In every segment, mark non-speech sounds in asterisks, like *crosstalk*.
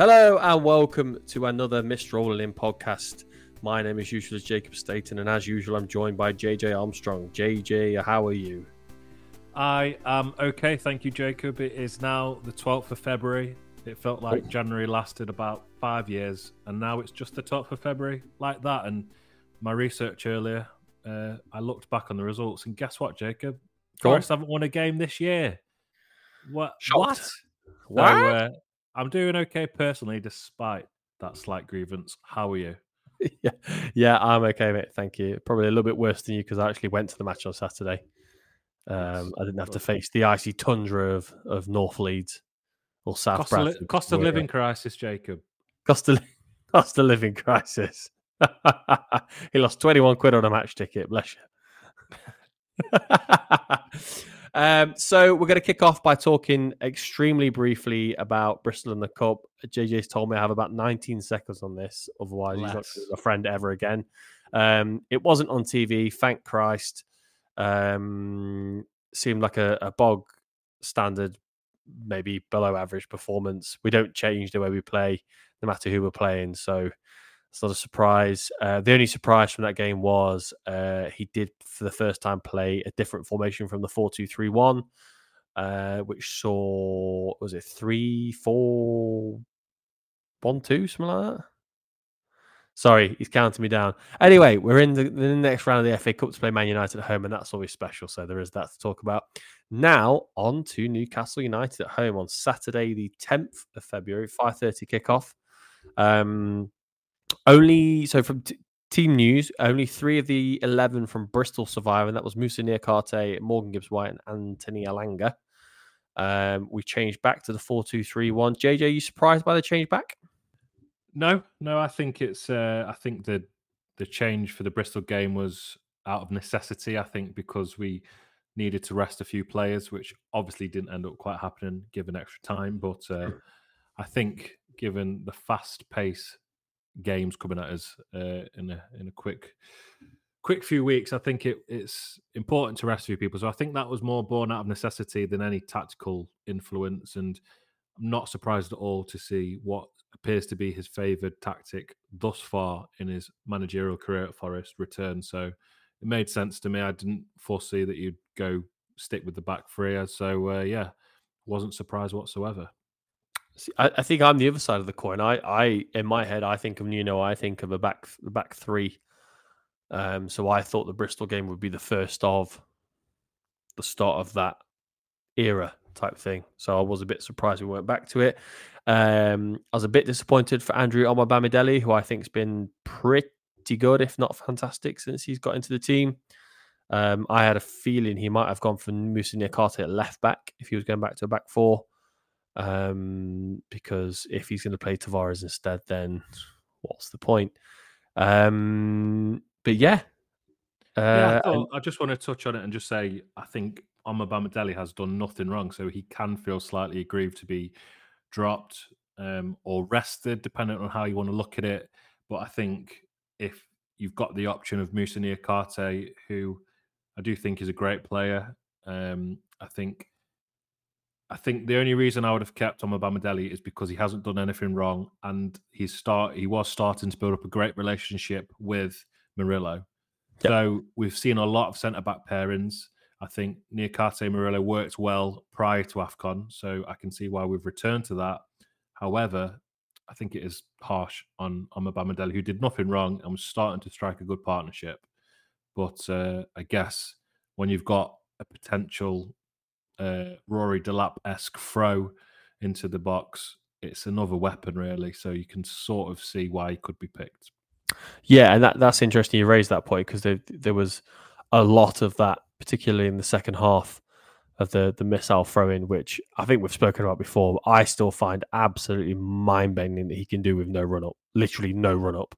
Hello and welcome to another Mist Rolling In podcast. My name is usually Jacob Staten, and as usual, I'm joined by JJ Armstrong. JJ, how are you? I am okay, thank you, Jacob. It is now the 12th of February. It felt like January lasted about five years, and now it's just the 12th of February, like that. And my research earlier, uh, I looked back on the results, and guess what, Jacob? Forest haven't won a game this year. What? Shocked. What? What? So, uh, I'm doing okay personally, despite that slight grievance. How are you? *laughs* yeah, yeah, I'm okay, mate. Thank you. Probably a little bit worse than you because I actually went to the match on Saturday. Um, I didn't have to face the icy tundra of, of North Leeds or South Cost of, li- Bradford. cost of living crisis, Jacob. cost of, *laughs* cost of living crisis. *laughs* he lost 21 quid on a match ticket. Bless you. Um, so we're going to kick off by talking extremely briefly about Bristol and the Cup. JJ's told me I have about 19 seconds on this. Otherwise, he's not Less. gonna be my friend ever again. Um, it wasn't on TV. Thank Christ. Um, seemed like a, a bog standard, maybe below average performance. We don't change the way we play, no matter who we're playing. So it's not a surprise. Uh, the only surprise from that game was uh, he did, for the first time, play a different formation from the 4 2 3 1, uh, which saw, was it 3 4 1 2, something like that? Sorry, he's counting me down. Anyway, we're in the, the next round of the FA Cup to play Man United at home, and that's always special. So there is that to talk about. Now on to Newcastle United at home on Saturday, the 10th of February, 5:30 kickoff. Um, only so from t- team news, only three of the 11 from Bristol survive, and that was Moussa Niakhaté, Morgan Gibbs White, and Anthony Elanga. Um, we changed back to the 4 2 3 1. JJ, you surprised by the change back? No, no, I think it's. Uh, I think the the change for the Bristol game was out of necessity. I think because we needed to rest a few players, which obviously didn't end up quite happening given extra time. But uh, I think given the fast pace games coming at us uh, in a in a quick quick few weeks, I think it, it's important to rest a few people. So I think that was more born out of necessity than any tactical influence. And I'm not surprised at all to see what appears to be his favoured tactic thus far in his managerial career at Forest return. So it made sense to me. I didn't foresee that you'd go stick with the back three. So uh, yeah, wasn't surprised whatsoever. See, I, I think I'm the other side of the coin. I, I, in my head, I think of Nuno. I think of a back, the back three. Um, so I thought the Bristol game would be the first of the start of that era type thing. So I was a bit surprised we went back to it. Um, I was a bit disappointed for Andrew Omobamidele, who I think's been pretty good, if not fantastic, since he's got into the team. Um, I had a feeling he might have gone for Moussa Niakhaté at left back if he was going back to a back four. Um, because if he's going to play Tavares instead, then what's the point? Um, but yeah, uh, yeah, I, and- I just want to touch on it and just say I think Omobamidele has done nothing wrong, so he can feel slightly aggrieved to be dropped um, or rested, depending on how you want to look at it. But I think if you've got the option of Moussa Niakhaté, who I do think is a great player, um, I think I think the only reason I would have kept Omobamidele is because he hasn't done anything wrong, and he's start he was starting to build up a great relationship with Murillo. Yep. So we've seen a lot of centre back pairings. I think Niakhaté Murillo worked well prior to AFCON, so I can see why we've returned to that. However, I think it is harsh on Omobamidele, who did nothing wrong and was starting to strike a good partnership. But uh, I guess when you've got a potential uh, Rory Delap esque throw into the box, it's another weapon, really. So you can sort of see why he could be picked. Yeah, and that that's interesting. You raised that point because there there was a lot of that, particularly in the second half of the the missile throw in, which I think we've spoken about before. I still find absolutely mind bending that he can do with no run up, literally no run up,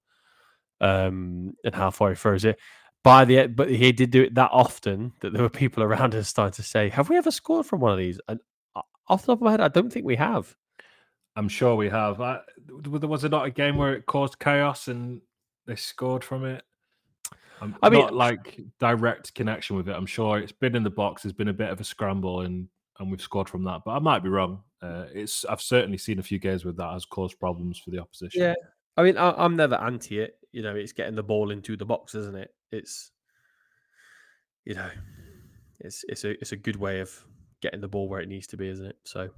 um, and how far he throws it. By the but he did do it that often that there were people around us starting to say, "Have we ever scored from one of these?" And uh, off the top of my head, I don't think we have. I'm sure we have. I, was it not a game where it caused chaos and they scored from it? I'm I mean- not like direct connection with it. I'm sure it's been in the box. There's been a bit of a scramble and and we've scored from that, but I might be wrong. Uh, it's I've certainly seen a few games where that has caused problems for the opposition. Yeah, I mean, I, am never anti it. You know, it's getting the ball into the box, isn't it? It's, you know, it's it's a it's a good way of getting the ball where it needs to be, isn't it? So,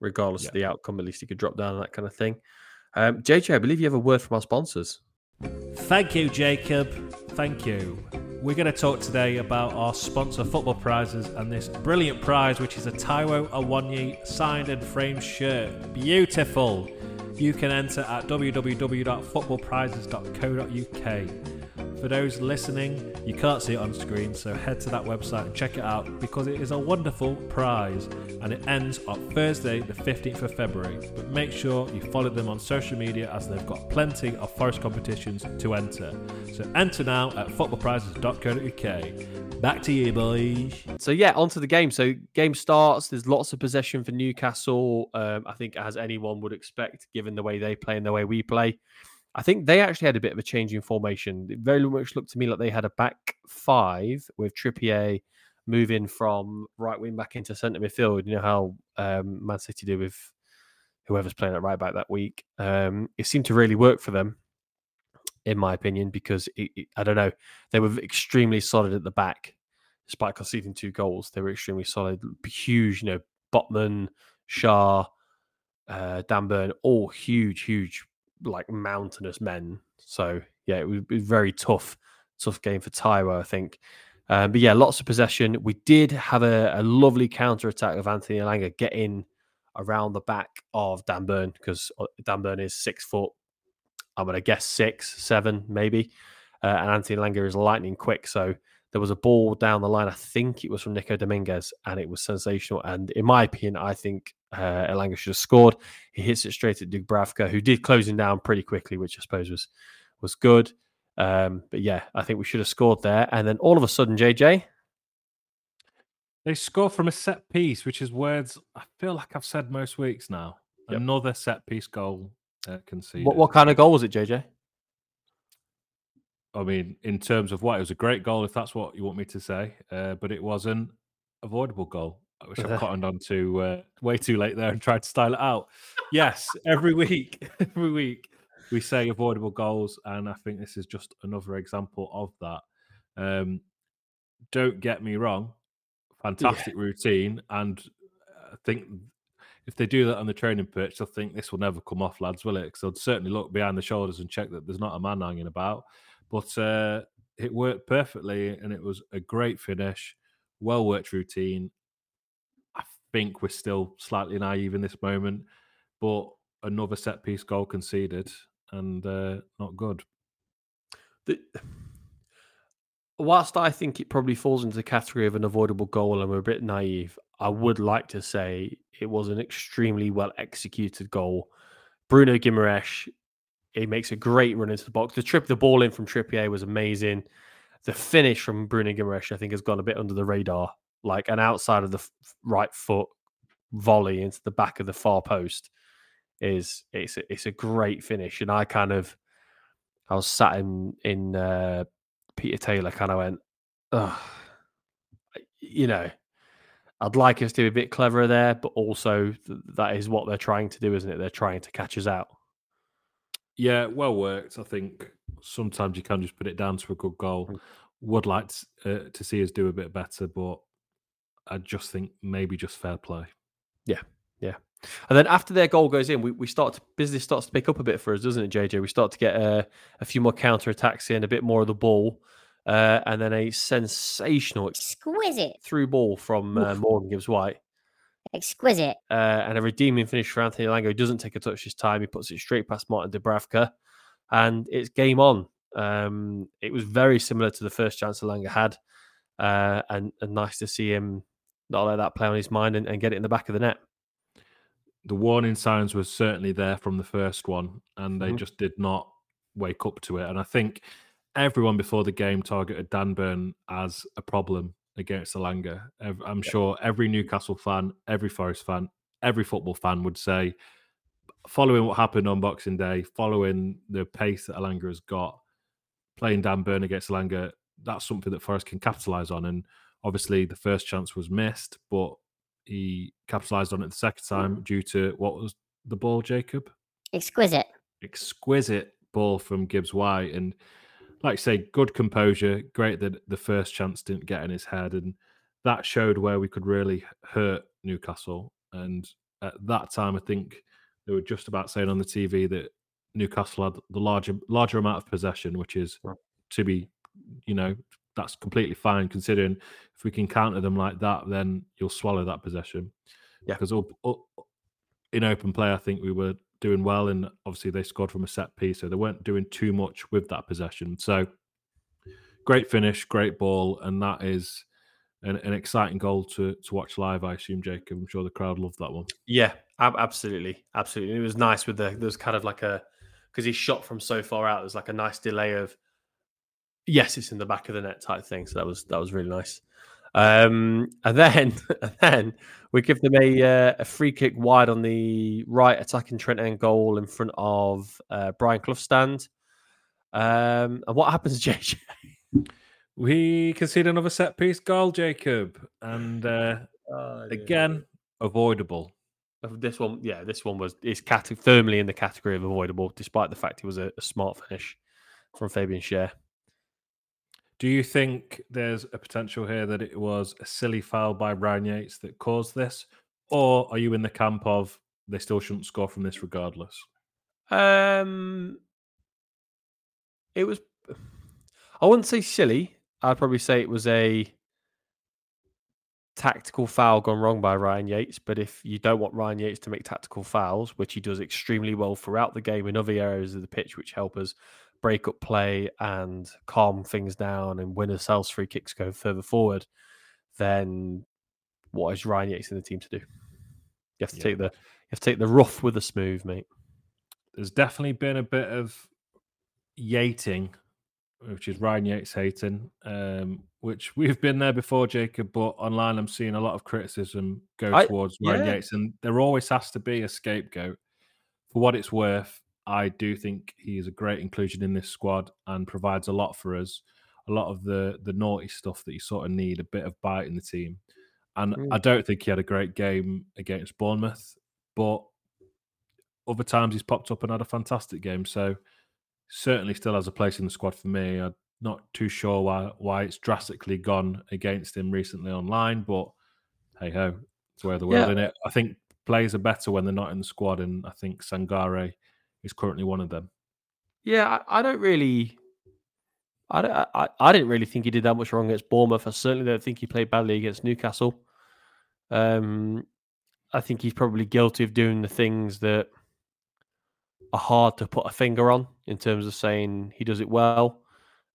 regardless yeah. of the outcome, at least you could drop down that kind of thing. Um, JJ, I believe you have a word from our sponsors. Thank you, Jacob. Thank you. We're going to talk today about our sponsor football prizes and this brilliant prize, which is a Taiwo Awoniyi signed and framed shirt. Beautiful. You can enter at www.footballprizes.co.uk. For those listening, you can't see it on screen, so head to that website and check it out because it is a wonderful prize and it ends on Thursday, the 15th of February. But make sure you follow them on social media as they've got plenty of forest competitions to enter. So enter now at footballprizes.co.uk. Back to you, boys. So, yeah, onto the game. So, game starts. There's lots of possession for Newcastle. Um, I think, as anyone would expect, given the way they play and the way we play. I think they actually had a bit of a change in formation. It very much looked to me like they had a back five with Trippier moving from right wing back into centre midfield. You know how um, Man City do with whoever's playing at right back that week. Um, it seemed to really work for them, in my opinion, because it, it, I don't know, they were extremely solid at the back, despite conceding two goals. They were extremely solid, huge. You know, Botman, Schär, uh, Dan Burn, all huge, huge like mountainous men. So yeah, it was, it was very tough, tough game for Taiwo, I think. Um, but yeah, lots of possession. We did have a, a lovely counter attack of Anthony Elanga getting around the back of Dan Burn because uh, Dan Burn is six foot. I'm going to guess six, seven, maybe. Uh, and Anthony Elanga is lightning quick. So there was a ball down the line. I think it was from Nico Dominguez, and it was sensational. And in my opinion, I think uh, Elanga should have scored. He hits it straight at Dubravka, who did close him down pretty quickly, which I suppose was was good. Um, but yeah, I think we should have scored there. And then all of a sudden, JJ, they score from a set piece, which is words I feel like I've said most weeks now. Yep. Another set piece goal uh, conceded. What, what kind of goal was it, JJ? I mean, in terms of what, it was a great goal, if that's what you want me to say, uh, but it was an avoidable goal, which I've *laughs* cottoned on to uh, way too late there and tried to style it out. Yes, every week, *laughs* every week we say avoidable goals, and I think this is just another example of that. Um, don't get me wrong, fantastic yeah. routine, and I think if they do that on the training pitch, I think this will never come off, lads, will it? Because they'll certainly look behind the shoulders and check that there's not a man hanging about. But uh, it worked perfectly, and it was a great finish, well worked routine. Think we're still slightly naive in this moment, but another set piece goal conceded and uh, not good. The, whilst I think it probably falls into the category of an avoidable goal and we're a bit naive, I would like to say it was an extremely well executed goal. Bruno Guimaraes he makes a great run into the box. The trip, the ball in from Trippier was amazing. The finish from Bruno Guimaraes, I think, has gone a bit under the radar. Like an outside of the f- right foot volley into the back of the far post is it's a, it's a great finish. And I kind of I was sat in in uh, Peter Taylor, kind of went, Ugh. you know, I'd like us to be a bit cleverer there, but also th- that is what they're trying to do, isn't it? They're trying to catch us out. Yeah, well worked. I think sometimes you can just put it down to a good goal. Mm. Would like to, uh, to see us do a bit better, but I just think maybe just fair play. Yeah, yeah. And then after their goal goes in, we, we start to business starts to pick up a bit for us, doesn't it, JJ? We start to get uh, a few more counter attacks in, a bit more of the ball, uh, and then a sensational, exquisite through ball from uh, Morgan Gibbs White. Exquisite. Uh, and a redeeming finish for Anthony Elanga, He doesn't take a touch this time. He puts it straight past Martin Dubravka, and it's game on. Um, it was very similar to the first chance Elanga had, uh, and, and, nice to see him not let that play on his mind and, and, get it in the back of the net. The warning signs were certainly there from the first one, and they mm-hmm. just did not wake up to it. And I think everyone before the game targeted Dan Burn as a problem against Elanga. I'm sure every Newcastle fan, every Forest fan, every football fan would say, following what happened on Boxing Day, following the pace that Elanga has got, playing Dan Burn against Elanga, that's something that Forest can capitalise on. And obviously, the first chance was missed, but he capitalised on it the second time mm. due to what was the ball, Jacob? Exquisite. Exquisite ball from Gibbs White. And like I say, good composure. Great that the first chance didn't get in his head. And that showed where we could really hurt Newcastle. And at that time, I think they were just about saying on the TV that Newcastle had the larger larger amount of possession, which is to be, you know, that's completely fine considering if we can counter them like that, then you'll swallow that possession. Yeah. Because up, up, in open play, I think we were doing well, and obviously they scored from a set piece, so they weren't doing too much with that possession. So great finish, great ball, and that is an, an exciting goal to to watch live. I assume, Jacob. I'm sure the crowd loved that one. Yeah, ab- absolutely, absolutely. It was nice with the there's kind of like a because he shot from so far out. There's like a nice delay of yes, it's in the back of the net type thing. So that was that was really nice. Um, and then *laughs* and then we give them a uh, a free kick wide on the right attacking Trent End goal in front of uh, Brian Clough stand. Um, and what happens, *laughs* JJ? We concede another set piece goal, Jacob, and uh, again avoidable. This one, yeah, this one was is cat- firmly in the category of avoidable, despite the fact it was a, a smart finish from Fabian Schär. Do you think there's a potential here that it was a silly foul by Ryan Yates that caused this, or are you in the camp of they still shouldn't score from this regardless? Um, it was. I wouldn't say silly. I'd probably say it was a tactical foul gone wrong by Ryan Yates. But if you don't want Ryan Yates to make tactical fouls, which he does extremely well throughout the game in other areas of the pitch, which help us break up play and calm things down and win ourselves free kicks go further forward, then what is Ryan Yates in the team to do? You have to Yeah. take the you have to take the rough with the smooth, mate. There's definitely been a bit of yating, which is Ryan Yates hating, um, which we've been there before, Jacob. But online, I'm seeing a lot of criticism go I- towards Ryan yeah. Yates, and there always has to be a scapegoat. For what it's worth, I do think he is a great inclusion in this squad and provides a lot for us. A lot of the the naughty stuff that you sort of need, a bit of bite in the team. And Mm. I don't think he had a great game against Bournemouth, but other times he's popped up and had a fantastic game. So certainly still has a place in the squad for me. I'm not too sure why why it's drastically gone against him recently online, but hey ho, it's where the world Yeah. in it. I think players are better when they're not in the squad, and I think Sangare is currently one of them. Yeah, I, I don't really. I, don't, I I- didn't really think he did that much wrong against Bournemouth. I certainly don't think he played badly against Newcastle. Um, I think he's probably guilty of doing the things that are hard to put a finger on in terms of saying he does it well.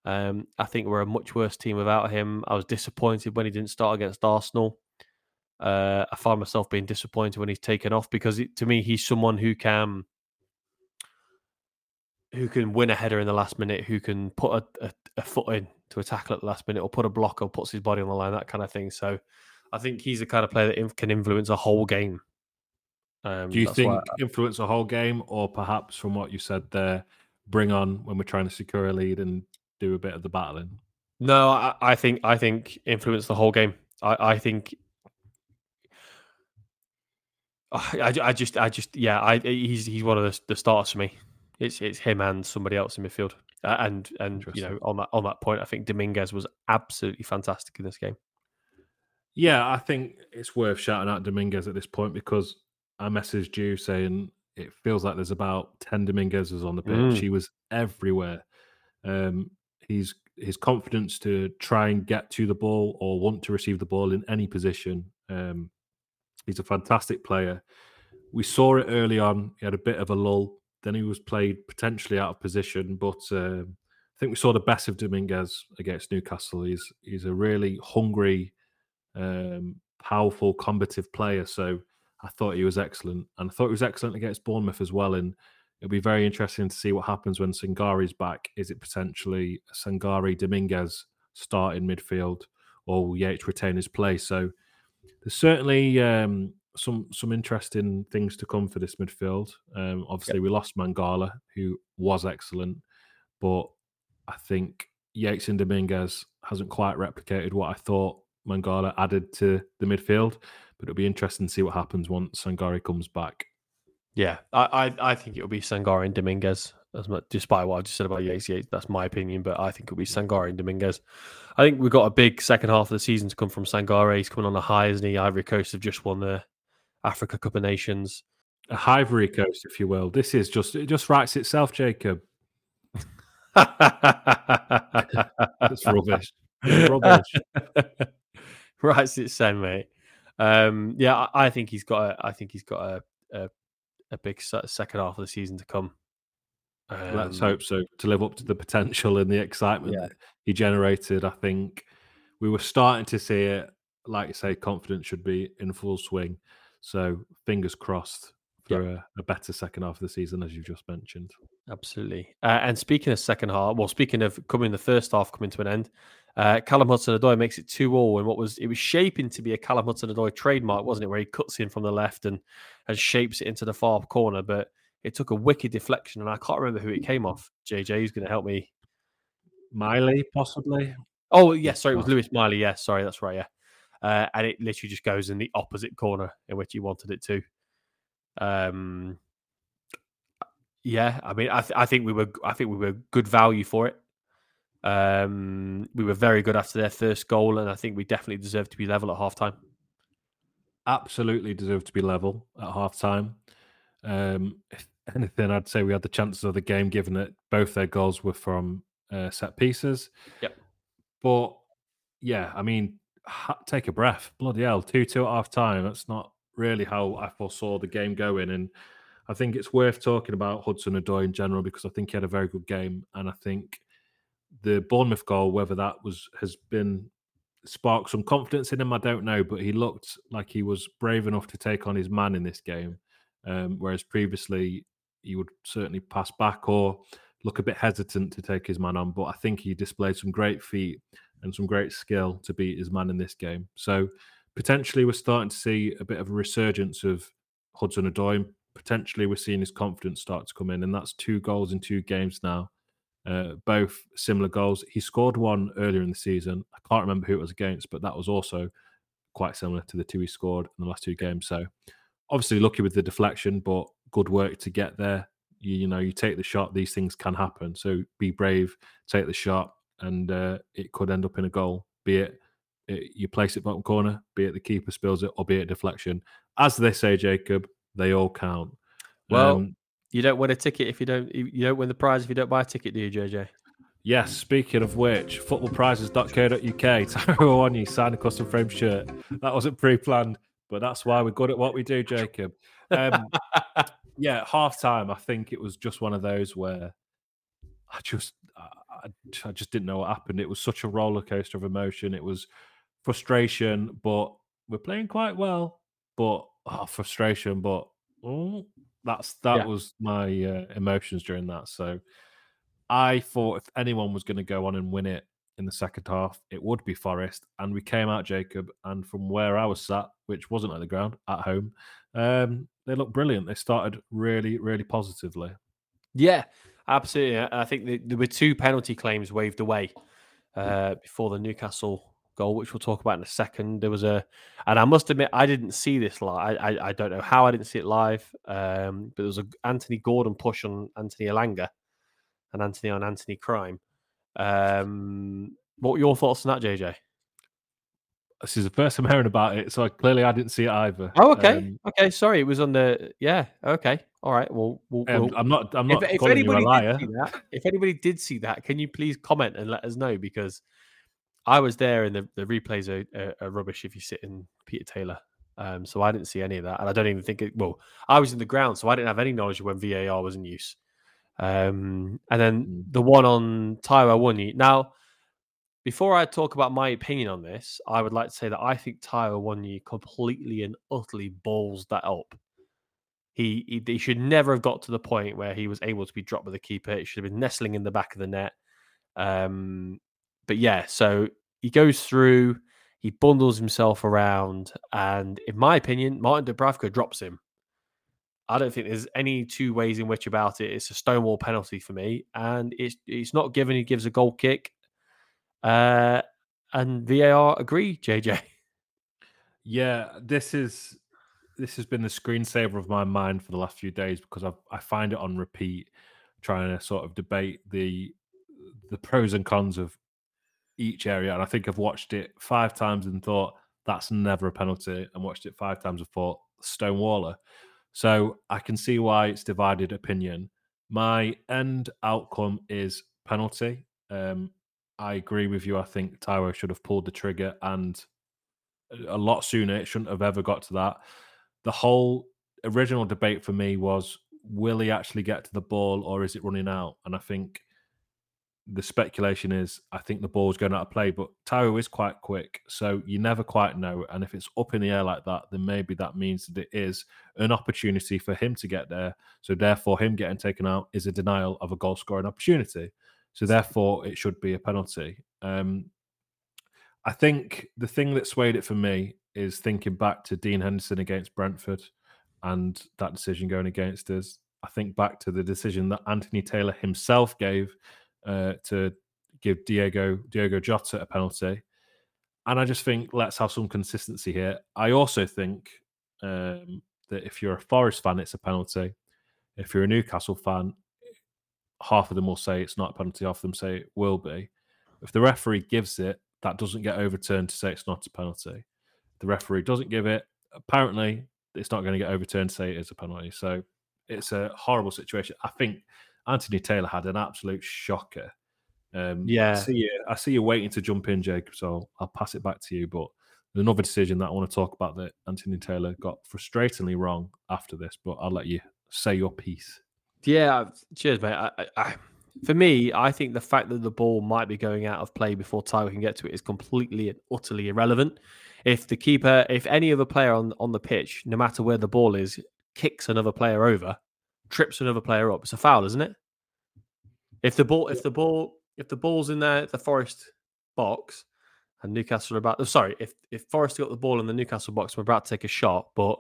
Um, I think we're a much worse team without him. I was disappointed when he didn't start against Arsenal. Uh, I find myself being disappointed when he's taken off because it, to me he's someone who can who can win a header in the last minute, who can put a, a, a foot in to a tackle at the last minute, or put a block, or puts his body on the line, that kind of thing. So, I think he's the kind of player that inf- can influence a whole game. Um, Do you think why- influence a whole game, or perhaps from what you said there, bring on when we're trying to secure a lead and do a bit of the battling? No, I, I think I think influence the whole game. I, I think. *sighs* I, I- I just I just yeah I he's he's one of the, the starters for me. It's it's him and somebody else in midfield. Uh, and and you know on that on that point, I think Dominguez was absolutely fantastic in this game. Yeah, I think it's worth shouting out Dominguez at this point because I messaged you saying it feels like there's about 10 Dominguez's on the pitch. Mm. He was everywhere. Um, he's his confidence to try and get to the ball or want to receive the ball in any position. Um, he's a fantastic player. We saw it early on. He had a bit of a lull. Then he was played potentially out of position, but um, I think we saw the best of Dominguez against Newcastle. He's he's a really hungry, um, powerful, combative player. So I thought he was excellent, and I thought he was excellent against Bournemouth as well. And it'll be very interesting to see what happens when Sangare's back. Is it potentially Sangari Dominguez start in midfield, or will Yates retain his place? So there's certainly um, some some interesting things to come for this midfield. Um, obviously, we lost Mangala, who was excellent, but I think Yates and Dominguez hasn't quite replicated what I thought Mangala added to the midfield. but it'll be interesting to see what happens once Sangare comes back. Yeah, I, I, I think it'll be Sangare and Dominguez. As much, despite what I just said about Yates, Yates, that's my opinion, but I think it'll be Sangare and Dominguez. I think we've got a big second half of the season to come from Sangare. He's coming on a high, isn't he? Ivory Coast have just won the Africa Cup of Nations. A Ivory Coast, if you will. This is just it just writes itself, Jacob. That's rubbish. It's rubbish. *laughs* right, it's send, mate. Um, yeah, I, I, think he's got. A, I think he's got a, a, a big second half of the season to come. Um, Let's hope so. To live up to the potential and the excitement yeah. he generated, I think we were starting to see it. Like you say, confidence should be in full swing. So fingers crossed for a, a, better second half of the season, as you've just mentioned. Absolutely. Uh, and speaking of second half, well, speaking of coming the first half coming to an end, uh, Callum Hudson-Odoi makes it two all, and what was it was shaping to be a Callum Hudson-Odoi trademark, wasn't it? Where he cuts in from the left and and shapes it into the far corner, but it took a wicked deflection, and I can't remember who it came off. JJ, who's going to help me? Miley, possibly. Oh yes, yeah, sorry, it was Lewis Miley. Yeah, sorry, that's right. Yeah, uh, and it literally just goes in the opposite corner in which he wanted it to. Um, yeah, I mean, I, th- I think we were, I think we were good value for it. Um, we were very good after their first goal, and I think we definitely deserve to be level at halftime. Absolutely deserve to be level at halftime. Um, if anything, I'd say we had the chances of the game, given that both their goals were from uh, set pieces. Yep. But yeah, I mean, take a breath. Bloody hell, two two at half time. That's not really how I foresaw the game going. And I think it's worth talking about Hudson-Odoi in general because I think he had a very good game, and I think the Bournemouth goal, whether that was has been sparked some confidence in him, I don't know, but he looked like he was brave enough to take on his man in this game, um, whereas previously he would certainly pass back or look a bit hesitant to take his man on. But I think he displayed some great feet and some great skill to beat his man in this game. So potentially we're starting to see a bit of a resurgence of Hudson-Odoi. Potentially we're seeing his confidence start to come in, and that's two goals in two games now. Uh, both similar goals. He scored one earlier in the season. I can't remember who it was against, but that was also quite similar to the two he scored in the last two games. So obviously lucky with the deflection, but good work to get there. You, you know, you take the shot; these things can happen. So be brave, take the shot, and uh, it could end up in a goal. Be it, it you place it bottom corner, be it the keeper spills it, or be it deflection. As they say, Jacob, they all count. Well, um, you don't win a ticket if you don't. You don't win the prize if you don't buy a ticket, do you, JJ? Yes. Speaking of which, footballprizes.co.uk. *laughs* Taiwo Awoniyi sign a custom frame shirt. That wasn't pre-planned, but that's why we're good at what we do, Jacob. Um, *laughs* yeah, half time. I think it was just one of those where I just, I, I just didn't know what happened. It was such a roller coaster of emotion. It was frustration, but we're playing quite well. But oh, frustration, but oh, that's that yeah. was my uh, emotions during that. So I thought if anyone was going to go on and win it in the second half, it would be Forest. And we came out, Jacob, and from where I was sat, which wasn't at the ground, at home, um, they looked brilliant. They started really, really positively. Yeah, absolutely. I think there were two penalty claims waved away uh, before the Newcastle goal, which we'll talk about in a second. There was a, and I must admit, I didn't see this live. I, I, I don't know how I didn't see it live, um, but there was a Anthony Gordon push on Anthony Elanga and Anthony on Anthony Crime. Um, what were your thoughts on that, JJ? This is the first I'm *laughs* hearing about it, so I, clearly I didn't see it either. Oh, okay, um, okay. Sorry, it was on the yeah. Okay, all right. Well, we'll, um, I'm not. I'm not if, if anybody Did that, if anybody did see that, can you please comment and let us know because I was there, and the, the replays are, are, are rubbish if you sit in Peter Taylor. Um, so I didn't see any of that, and I don't even think it. Well, I was in the ground, so I didn't have any knowledge of when VAR was in use. Um, and then mm. the one on Taiwo Awoniyi. Now, before I talk about my opinion on this, I would like to say that I think Taiwo Awoniyi completely and utterly balls that up. He, he, he should never have got to the point where he was able to be dropped with the keeper. It should have been nestling in the back of the net. Um, but yeah, so he goes through, he bundles himself around, and in my opinion, Martin Dubravka drops him. I don't think there's any two ways in which about it. It's a stonewall penalty for me, and it's it's not given. He gives a goal kick, uh, and VAR agree. JJ. *laughs* Yeah, this is this has been the screensaver of my mind for the last few days because I I find it on repeat, trying to sort of debate the the pros and cons of each area. And I think I've watched it five times and thought that's never a penalty, and watched it five times and thought Stonewaller. So I can see why it's divided opinion. My end outcome is penalty. Um, I agree with you. I think Taiwo should have pulled the trigger and a lot sooner. It shouldn't have ever got to that. The whole original debate for me was will he actually get to the ball or is it running out? And I think the speculation is I think the ball's going out of play, but Taiwo is quite quick, so you never quite know. And if it's up in the air like that, then maybe that means that it is an opportunity for him to get there. So therefore, him getting taken out is a denial of a goal scoring opportunity. So therefore, it should be a penalty. Um, I think the thing that swayed it for me is thinking back to Dean Henderson against Brentford and that decision going against us. I think back to the decision that Anthony Taylor himself gave uh, to give Diego Diego Jota a penalty, and I just think let's have some consistency here. I also think um, that if you're a Forest fan, it's a penalty. If you're a Newcastle fan, half of them will say it's not a penalty, half of them say it will be. If the referee gives it, that doesn't get overturned to say it's not a penalty. The referee doesn't give it. Apparently, it's not going to get overturned to say it is a penalty. So it's a horrible situation. I think Anthony Taylor had an absolute shocker. Um, yeah, I see you. I see you waiting to jump in, Jacob. So I'll pass it back to you. But another decision that I want to talk about that Anthony Taylor got frustratingly wrong after this. But I'll let you say your piece. Yeah, cheers, mate. I, I, for me, I think the fact that the ball might be going out of play before Taiwo can get to it is completely and utterly irrelevant. If the keeper, if any other player on on the pitch, no matter where the ball is, kicks another player over, trips another player up, it's a foul, isn't it? If the ball, if the ball, if the ball's in there, the Forest box, and Newcastle are about, oh, sorry, if if Forest got the ball in the Newcastle box, we're about to take a shot, but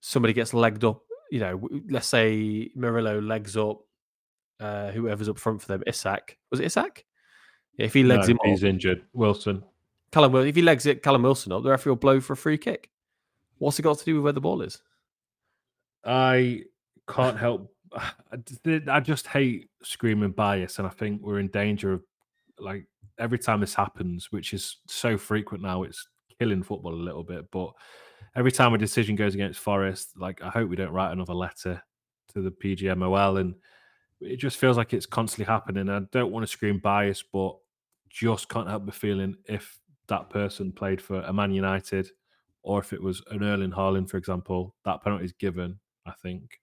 somebody gets legged up. You know, let's say Murillo legs up uh, whoever's up front for them, Isak. Was it Isak? Yeah, if he legs no, him he's up, injured. Wilson. Callum, if he legs it, Callum Wilson up, the referee will blow for a free kick. What's it got to do with where the ball is? I can't help. *sighs* I just hate screaming bias, and I think we're in danger of like every time this happens, which is so frequent now. It's killing football a little bit, but every time a decision goes against Forest, like I hope we don't write another letter to the PGMOL and it just feels like it's constantly happening. I don't want to scream bias, but just can't help but feeling if that person played for a Man United or if it was an Erling Haaland, for example, that penalty is given. I think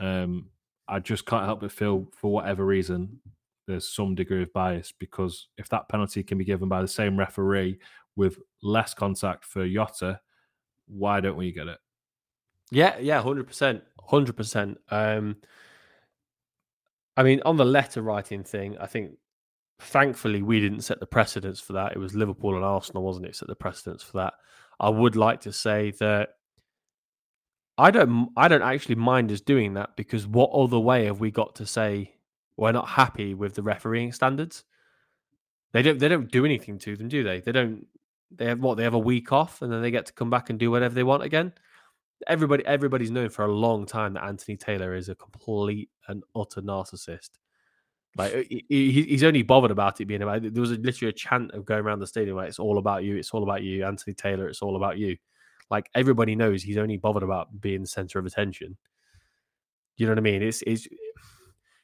um, I just can't help but feel, for whatever reason, there's some degree of bias because if that penalty can be given by the same referee with less contact for Jota, why don't we get it? Yeah, yeah, hundred percent, hundred percent. Um, I mean, on the letter writing thing, I think thankfully we didn't set the precedence for that. It was Liverpool and Arsenal, wasn't it? Set the precedence for that. I would like to say that I don't I don't actually mind us doing that because what other way have we got to say we're not happy with the refereeing standards? They don't they don't do anything to them, do they? They don't they have what they have a week off and then they get to come back and do whatever they want again everybody everybody's known for a long time that Anthony Taylor is a complete and utter narcissist. Like *laughs* he, he's only bothered about it being about. There was a, literally a chant of going around the stadium like it's all about you, it's all about you, Anthony Taylor, it's all about you. Like everybody knows he's only bothered about being the center of attention. You know what I mean? It's it's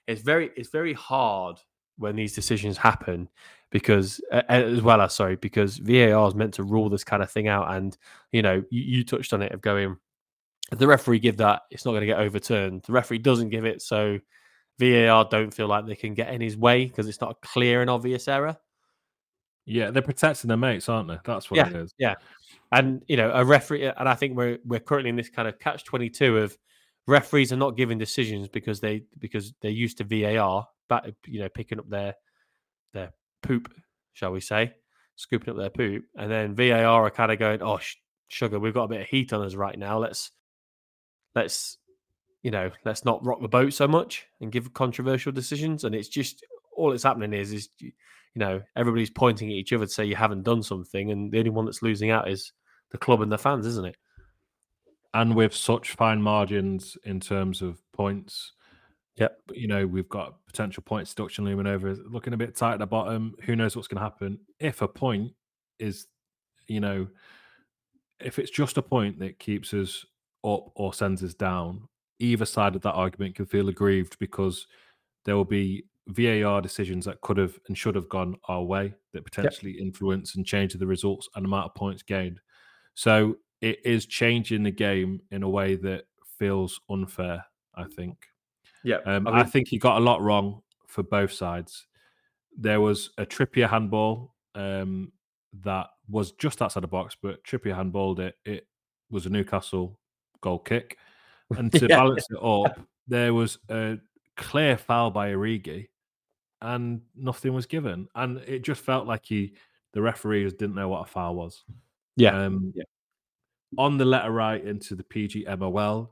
it's very it's very hard when these decisions happen because as well as sorry because VAR is meant to rule this kind of thing out and you know you, you touched on it of going if the referee give that, it's not going to get overturned. The referee doesn't give it, so VAR don't feel like they can get in his way because it's not a clear and obvious error. Yeah, they're protecting their mates, aren't they? That's what yeah, it is. Yeah, and you know, a referee, and I think we're we're currently in this kind of catch twenty two of referees are not giving decisions because they because they're used to VAR, but you know, picking up their their poop, shall we say, scooping up their poop, and then VAR are kind of going, "Oh, sugar, we've got a bit of heat on us right now. Let's let's you know let's not rock the boat so much and give controversial decisions and it's just all that's happening is is you know everybody's pointing at each other to say you haven't done something and the only one that's losing out is the club and the fans, isn't it? And with such fine margins in terms of points. Yep. You know, we've got potential points deduction looming over, looking a bit tight at the bottom. Who knows what's going to happen? If a point is, you know, if it's just a point that keeps us up or sends us down, either side of that argument can feel aggrieved because there will be VAR decisions that could have and should have gone our way that potentially influence and change the results and amount of points gained. So it is changing the game in a way that feels unfair. I think. Yeah. Um, I, think he got a lot wrong for both sides. There was a Trippier handball um, that was just outside the box, but Trippier handballed it. It was a Newcastle goal kick, *laughs* and to Yeah. balance it up, there was a clear foul by Origi, and nothing was given, and it just felt like he, the referees didn't know what a foul was. Yeah. Um, Yeah. On the letter right into the PGMOL,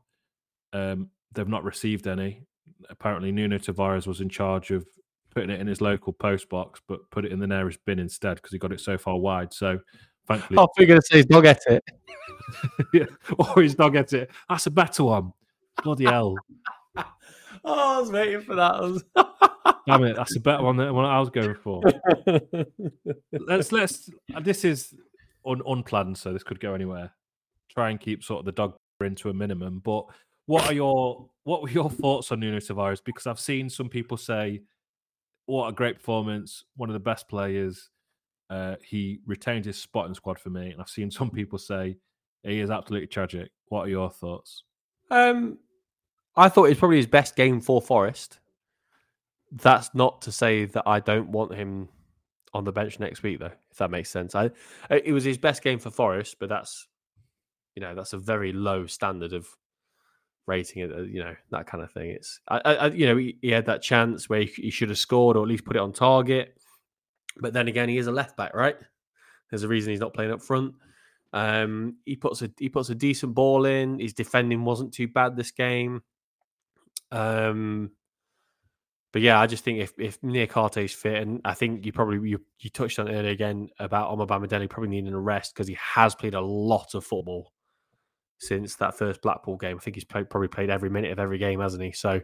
um, they've not received any. Apparently, Nuno Tavares was in charge of putting it in his local post box, but put it in the nearest bin instead because he got it so far wide. So, thankfully, I figured to say his dog ate it. *laughs* yeah, or his dog gets it. That's a better one. Bloody hell! *laughs* Oh, I was waiting for that. *laughs* Damn it, that's a better one than what I was going for. let's let's. This is un, unplanned, so this could go anywhere. Try and keep sort of the dog *laughs* into a minimum. But what are your what were your thoughts on Nuno Tavares? Because I've seen some people say, "What a great performance! One of the best players." Uh, he retained his spot in the squad for me, and I've seen some people say he is absolutely tragic. What are your thoughts? Um, I thought it was probably his best game for Forest. That's not to say that I don't want him on the bench next week, though. If that makes sense, I it was his best game for Forest, but that's you know that's a very low standard of rating it. uh, You know that kind of thing. It's I, I you know he, he had that chance where he, he should have scored or at least put it on target, but then again he is a left back, right? There's a reason he's not playing up front. Um, he puts a he puts a decent ball in. His defending wasn't too bad this game. Um, but yeah, I just think if if Niakhaté's fit, and I think you probably you you touched on it earlier again about Omar probably needing a rest because he has played a lot of football since that first Blackpool game. I think he's played, probably played every minute of every game, hasn't he? So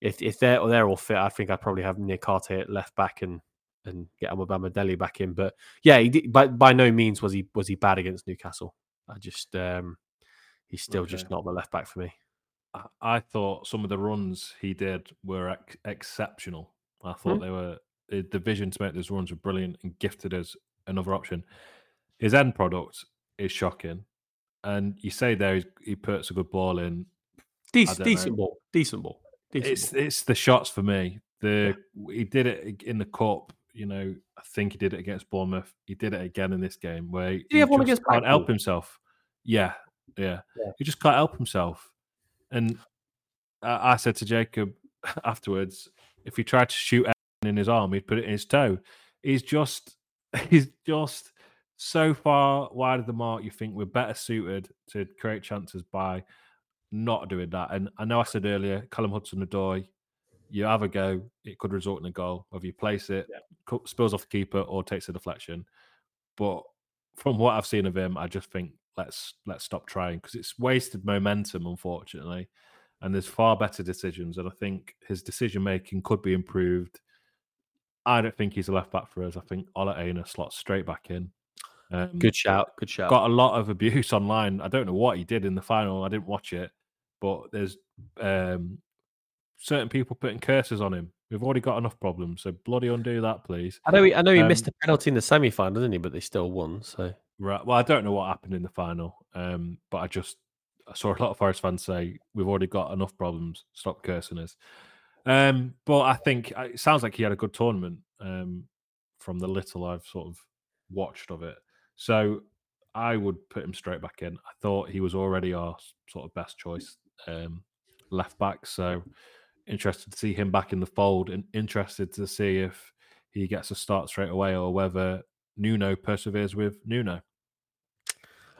if if they're they're all fit, I think I'd probably have Niakhaté at left back and and get Omar back in. But yeah, he did, by by no means was he was he bad against Newcastle. I just um he's still just not the left back for me. I- I thought some of the runs he did were ex- exceptional. I thought Hmm. they were the the vision to make those runs were brilliant and gifted us another option. His end product is shocking, and you say there he puts a good ball in. Decent, decent ball, decent ball, decent It's ball. it's the shots for me. The he did it in the cup. You know, I think he did it against Bournemouth. He did it again in this game where he, he one just against can't help himself. Yeah, yeah, Yeah. He just can't help himself. And I, I said to Jacob *laughs* afterwards, if he tried to shoot in his arm, he'd put it in his toe. He's just, *laughs* he's just so far wide of the mark. You think we're better suited to create chances by not doing that. And I know I said earlier, Callum Hudson Odoi, you have a go, it could result in a goal. Whether you place it, co- spills off the keeper, or takes a deflection. But from what I've seen of him, I just think let's let's stop trying because it's wasted momentum, unfortunately. And there's far better decisions, and I think his decision making could be improved. I don't think he's a left back for us. I think Ola Aina slots straight back in. Um, Good shout, good shout. got a lot of abuse *laughs* online. I don't know what he did in the final. I didn't watch it, but there's um, certain people putting curses on him. We've already got enough problems, so bloody undo that, please. I know he, I know he missed Um, a penalty in the semi final, didn't he? But they still won. So Right. Well, I don't know what happened in the final, um, but I just I saw a lot of Forest fans say we've already got enough problems. Stop cursing us. Um, but I think uh, it sounds like he had a good tournament um, from the little I've sort of watched of it. So I would put him straight back in. I thought he was already our sort of best choice um, left back. So interested to see him back in the fold and interested to see if he gets a start straight away or whether Nuno perseveres with Nuno.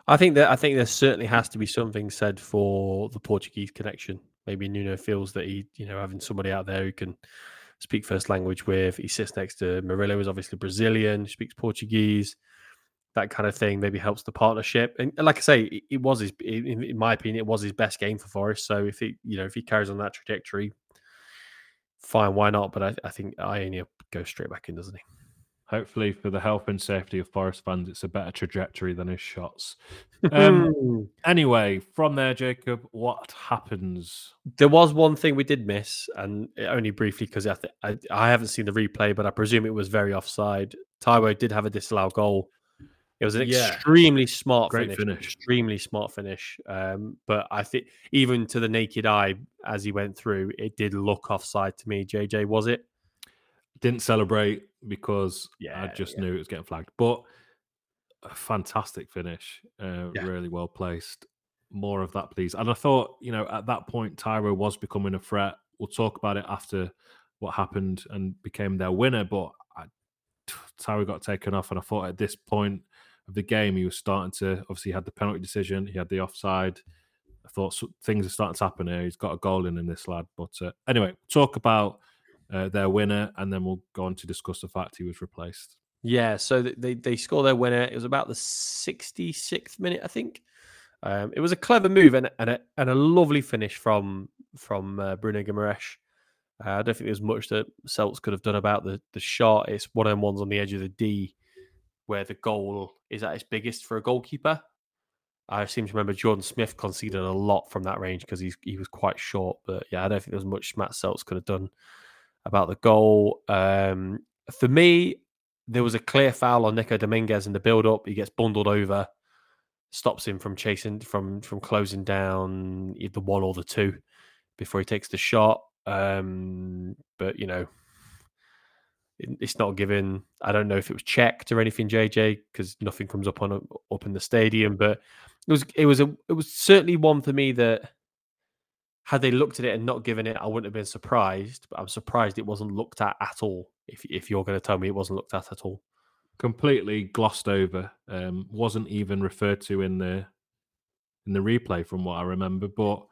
I think that I think there certainly has to be something said for the Portuguese connection. Maybe Nuno feels that he, you know, having somebody out there who can speak first language with. He sits next to Murillo, who's obviously Brazilian, speaks Portuguese. That kind of thing maybe helps the partnership. And like I say, it, it was his, in, in, my opinion, it was his best game for Forest. So if he, you know, if he carries on that trajectory, fine, why not? But I, I think Aina goes straight back in, doesn't he? Hopefully, for the health and safety of Forest fans, it's a better trajectory than his shots. Um, anyway, from there, Jacob, what happens? There was one thing we did miss, and only briefly because I, th- I, I haven't seen the replay, but I presume it was very offside. Taiwo did have a disallowed goal. It was an yeah. extremely smart Great finish, finish. extremely smart finish. Um, but I think even to the naked eye, as he went through, it did look offside to me. JJ, was it? Didn't celebrate because yeah, I just yeah. knew it was getting flagged. But a fantastic finish, uh, really well placed. More of that, please. And I thought, you know, at that point, Taiwo was becoming a threat. We'll talk about it after what happened and became their winner. But I, Taiwo got taken off, and I thought at this point of the game, he was starting to obviously had the penalty decision, he had the offside. I thought things are starting to happen here. He's got a goal in in this lad. But uh, anyway, talk about uh, their winner, and then we'll go on to discuss the fact he was replaced. Yeah, so they they score their winner. It was about the 66th minute, I think. Um, it was a clever move and, and, a, and a lovely finish from from uh, Bruno Guimaraes. Uh, I don't think there's much that Sels could have done about the, the shot. It's one them ones on the edge of the D where the goal is at its biggest for a goalkeeper. I seem to remember Jordan Smith conceded a lot from that range because he was quite short. But yeah, I don't think there's much Matz Sels could have done about the goal. Um, for me, there was a clear foul on Nico Dominguez in the build up. He gets bundled over, stops him from chasing from from closing down either one or the two before he takes the shot. Um, but you know, it's not given. I don't know if it was checked or anything, JJ, because nothing comes up on up in the stadium. But it was it was a it was certainly one for me that had they looked at it and not given it, I wouldn't have been surprised. But I'm surprised it wasn't looked at at all. If if you're going to tell me it wasn't looked at at all, completely glossed over. Um, wasn't even referred to in the in the replay, from what I remember. But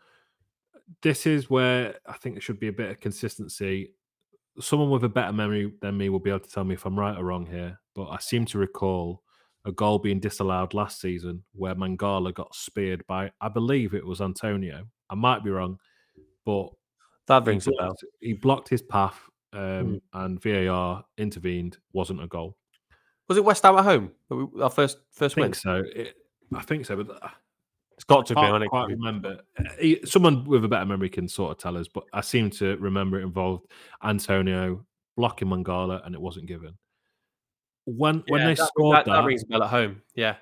this is where I think there should be a bit of consistency. Someone with a better memory than me will be able to tell me if I'm right or wrong here. But I seem to recall a goal being disallowed last season where Mangala got speared by, I believe it was Antonio. I might be wrong, but that rings a bell. He blocked his path, um, mm. and VAR intervened. wasn't a goal. Was it West Ham at home? Our first first I win. So it, I think so, but uh, it's got to be. I can't remember. Someone with a better memory can sort of tell us, but I seem to remember it involved Antonio blocking Mangala, and it wasn't given. When yeah, when they that, scored that, that, that rings bell at home. Yeah,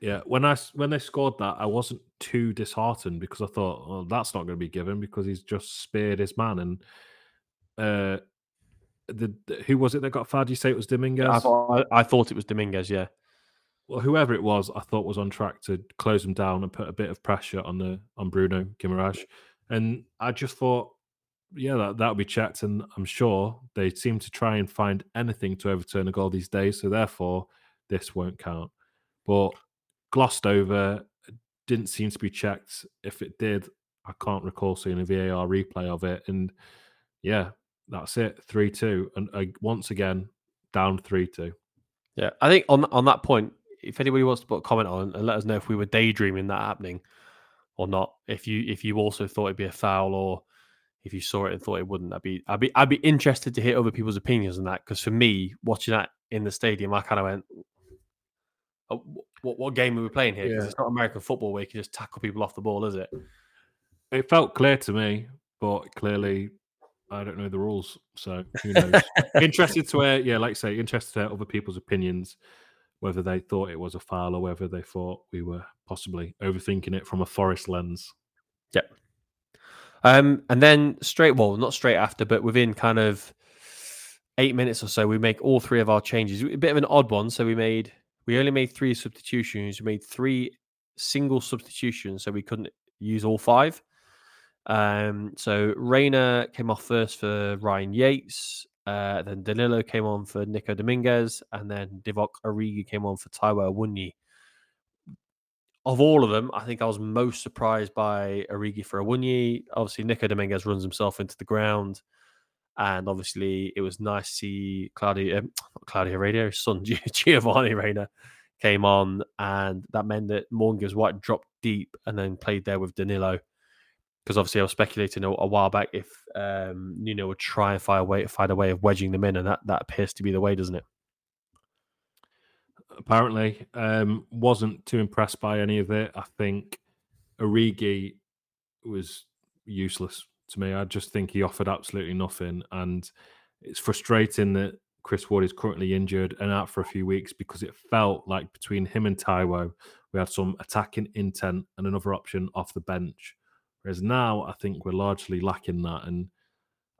yeah, when I when they scored that, I wasn't too disheartened because I thought, well, that's not going to be given because he's just speared his man. And uh, the, the who was it that got fouled? You say it was Dominguez. I thought, I, I thought it was Dominguez. Yeah. Well, whoever it was, I thought was on track to close him down and put a bit of pressure on the on Bruno Guimaraes. And I just thought, yeah, that that would be checked. And I'm sure they seem to try and find anything to overturn a goal these days. So therefore, this won't count. But glossed over, didn't seem to be checked. If it did, I can't recall seeing a VAR replay of it. And yeah, that's it, three two, and uh, once again down three two. Yeah, I think on on that point, if anybody wants to put a comment on and let us know if we were daydreaming that happening or not, if you if you also thought it'd be a foul or if you saw it and thought it wouldn't, I'd be I'd be I'd be interested to hear other people's opinions on that because for me, watching that in the stadium, I kind of went, oh, what, what game are we playing here? Because yeah. it's not American football where you can just tackle people off the ball, is it? It felt clear to me, but clearly I don't know the rules, so who knows? *laughs* interested to hear, yeah, like I say, interested to hear other people's opinions, whether they thought it was a foul or whether they thought we were possibly overthinking it from a forest lens. Yep. Um, and then straight, well, not straight after, but within kind of eight minutes or so, we make all three of our changes. A bit of an odd one. So we made we only made three substitutions. We made three single substitutions, so we couldn't use all five. Um, so Reyna came off first for Ryan Yates. Uh, then Danilo came on for Nico Dominguez, and then Divock Origi came on for Taiwo Awoniyi. Of all of them, I think I was most surprised by Origi for Awoniyi. Obviously, Nico Dominguez runs himself into the ground. And obviously, it was nice to see Claudio, um, Claudio Radio, son *laughs* Giovanni Reyna came on, and that meant that Morgan White dropped deep and then played there with Danilo. Because obviously, I was speculating a, a while back if um, Nuno would try and find a way, to find a way of wedging them in, and that, that appears to be the way, doesn't it? Apparently, um, wasn't too impressed by any of it. I think Origi was useless to me. I just think he offered absolutely nothing, and it's frustrating that Chris Wood is currently injured and out for a few weeks because it felt like between him and Taiwo, we had some attacking intent and another option off the bench. Whereas now, I think we're largely lacking that, and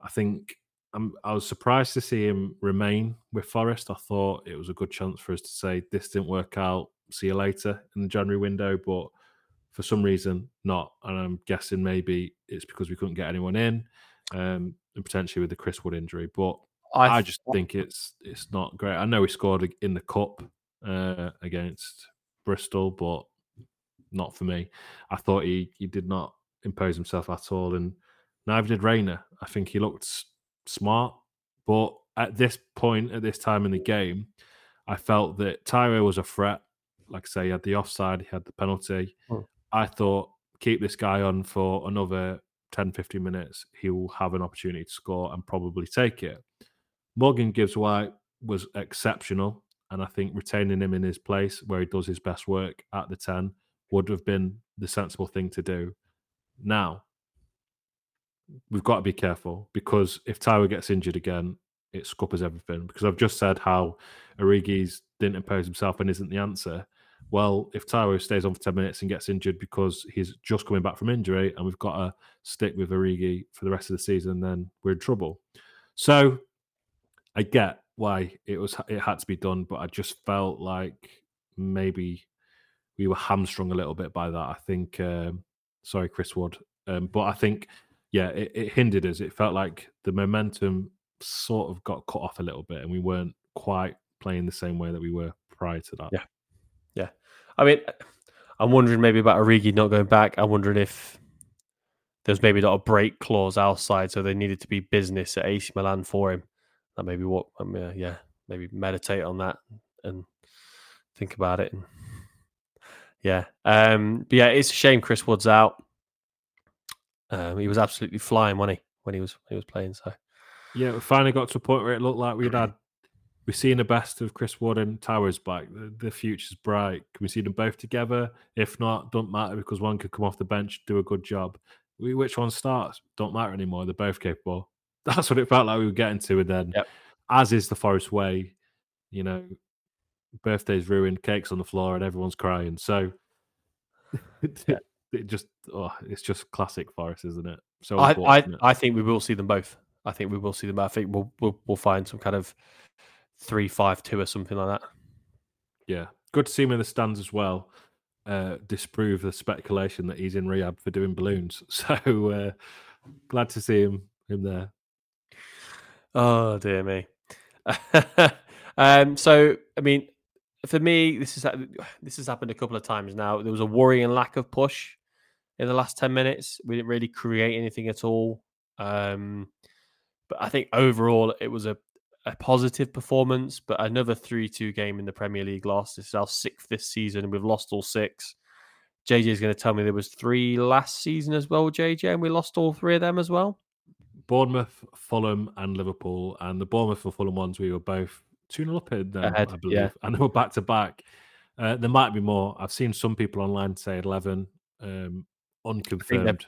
I think I'm, I was surprised to see him remain with Forest. I thought it was a good chance for us to say this didn't work out. See you later in the January window, but for some reason not. And I'm guessing maybe it's because we couldn't get anyone in, um, and potentially with the Chris Wood injury. But I, I just think it's it's not great. I know he scored in the cup uh, against Bristol, but not for me. I thought he he did not impose himself at all, and neither did Reyna. I think he looked smart, but at this point, at this time in the game, I felt that Taiwo was a threat. Like I say, he had the offside, he had the penalty. Hmm. I thought keep this guy on for another 10, 15 minutes. He will have an opportunity to score and probably take it. Morgan Gibbs White was exceptional. And I think retaining him in his place where he does his best work at the 10 would have been the sensible thing to do. Now, we've got to be careful because if Taiwo gets injured again, it scuppers everything. Because I've just said how Origi's didn't impose himself and isn't the answer. Well, if Taiwo stays on for 10 minutes and gets injured because he's just coming back from injury and we've got to stick with Origi for the rest of the season, then we're in trouble. So I get why it was it had to be done, but I just felt like maybe we were hamstrung a little bit by that. I think um, sorry, Chris Wood. Um, but I think yeah, it, it hindered us. It felt like the momentum sort of got cut off a little bit and we weren't quite playing the same way that we were prior to that. Yeah. Yeah. I mean, I'm wondering maybe about Origi not going back. I'm wondering if there's maybe not a break clause outside, so they needed to be business at AC Milan for him. That maybe what, um, yeah, maybe meditate on that and think about it. And yeah, um, but yeah, it's a shame Chris Wood's out. Um, he was absolutely flying, wasn't he, when he was when he was playing? So yeah, we finally got to a point where it looked like we'd had we've seen the best of Chris Wood and Towers back. The, the future's bright. Can we see them both together? If not, don't matter because one could come off the bench, do a good job. We, which one starts? Don't matter anymore. They're both capable. *laughs* That's what it felt like we were getting to. And then, yep. as is the Forest way, you know, birthdays ruined, cakes on the floor, and everyone's crying. So *laughs* it, it just, oh, it's just classic Forest, isn't it? So I, I, I think we will see them both. I think we will see them. I think we'll, we'll we'll find some kind of three five two or something like that. Yeah, good to see him in the stands as well. Uh, disprove the speculation that he's in rehab for doing balloons. *laughs* So uh, glad to see him him there. Oh dear me. *laughs* um, so I mean, for me, this is this has happened a couple of times now. There was a worrying lack of push in the last ten minutes. We didn't really create anything at all. Um, but I think overall it was a a positive performance, but another 3 2 game in the Premier League loss. This is our sixth this season, we've lost all six. JJ is going to tell me there was three last season as well, JJ, and we lost all three of them as well. Bournemouth, Fulham, and Liverpool. And the Bournemouth and Fulham ones, we were both 2 0 up them, Ahead, I believe. Yeah. And they were back to back. Uh, there might be more. I've seen some people online say 11, um, unconfirmed.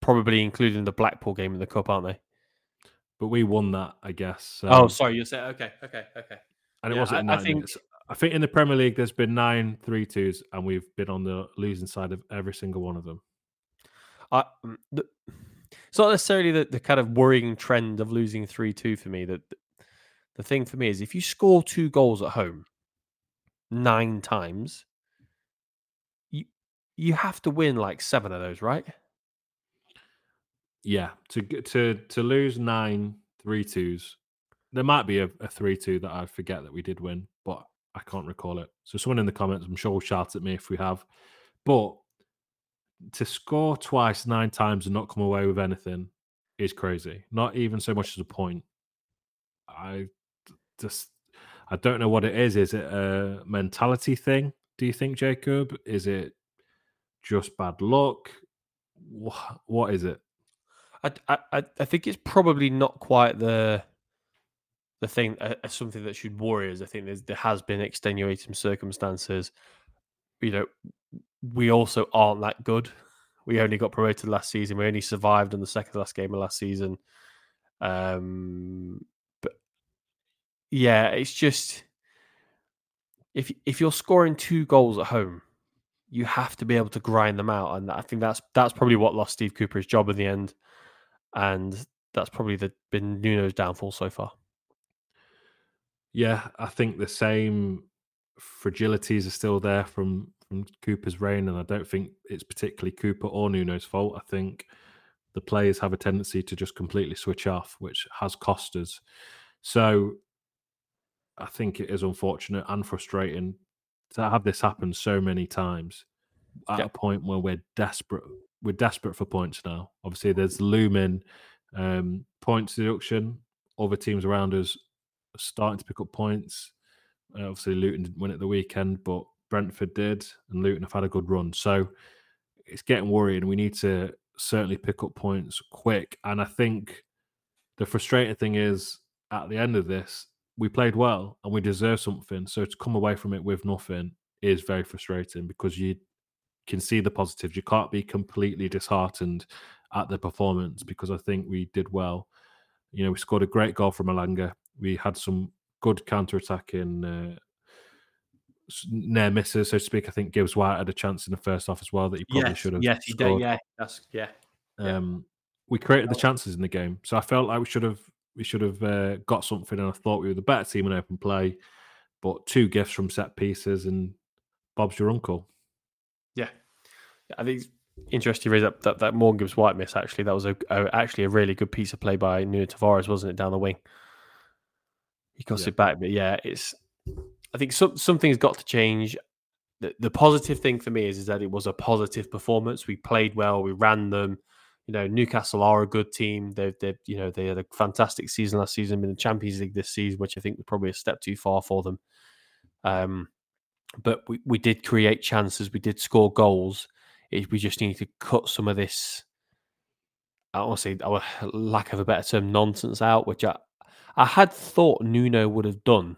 Probably including the Blackpool game in the Cup, aren't they? but we won that, I guess. Oh, um, oh, sorry, you said okay, okay, okay. And it yeah, wasn't. I, I think. I think in the Premier League, there's been nine three twos, and we've been on the losing side of every single one of them. I, mm, the, it's not necessarily the, the kind of worrying trend of losing three two for me. That the thing for me is if you score two goals at home nine times, you you have to win like seven of those, right? Yeah, to to to lose nine three twos. There might be a, a three two that I forget that we did win, but I can't recall it. So someone in the comments, I'm sure, will shout at me if we have. But to score twice nine times and not come away with anything is crazy. Not even so much as a point. I just I don't know what it is. Is it a mentality thing? Do you think, Jacob? Is it just bad luck? Wha- What is it? I, I, I- think it's probably not quite the the thing uh, something that should worry us. I think there has been extenuating circumstances. You know, we also aren't that good. We only got promoted last season. We only survived in the second last game of last season. Um, yeah, it's just if if you're scoring two goals at home, you have to be able to grind them out, and I think that's that's probably what lost Steve Cooper his job in the end, and that's probably the, been Nuno's downfall so far. Yeah, I think the same fragilities are still there from from Cooper's reign, and I don't think it's particularly Cooper or Nuno's fault. I think the players have a tendency to just completely switch off, which has cost us. So I think it is unfortunate and frustrating to have this happen so many times at Yeah. a point where we're desperate. We're desperate for points now. Obviously, there's looming um, points deduction. Other teams around us are starting to pick up points. Uh, obviously, Luton didn't win at the weekend, but Brentford did, and Luton have had a good run. So it's getting worrying. We need to certainly pick up points quick. And I think the frustrating thing is at the end of this, we played well and we deserve something. So to come away from it with nothing is very frustrating because you can see the positives. You can't be completely disheartened at the performance because I think we did well. You know, we scored a great goal from Elanga. We had some good counter attacking uh, near misses, so to speak. I think Gibbs White had a chance in the first half as well that he probably should have. Yes, you did. Yeah, that's yeah. Yeah. Um, we created the chances in the game, so I felt like we should have we should have uh, got something, and I thought we were the better team in open play. But two gifts from set pieces, and Bob's your uncle. Yeah, I think it's interesting. You raise up that that Morgan Gibbs White miss. Actually, that was a, a actually a really good piece of play by Nuno Tavares, wasn't it? Down the wing, he got Yeah. it back. But yeah, it's. I think some something's got to change. The, the positive thing for me is is that it was a positive performance. We played well. We ran them. You know, Newcastle are a good team. They they you know they had a fantastic season last season in the Champions League this season, which I think was probably a step too far for them. Um, but we, we did create chances. We did score goals. It, we just need to cut some of this. I want to say, our lack of a better term, nonsense out, which I I had thought Nuno would have done.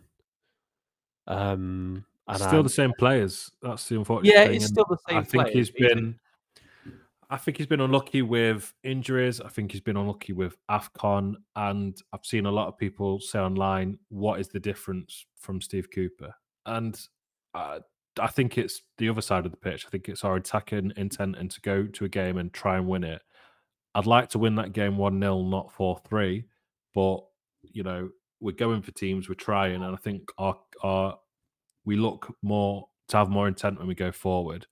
Um, and Still I- the same players. That's the unfortunate yeah, thing. it's still the same. I think players, he's been. I think he's been unlucky with injuries. I think he's been unlucky with Afcon, and I've seen a lot of people say online, "What is the difference from Steve Cooper?" And uh, I think it's the other side of the pitch. I think it's our attacking intent and to go to a game and try and win it. I'd like to win that game one 0 not four three, but you know we're going for teams, we're trying, and I think our our we look more to have more intent when we go forward.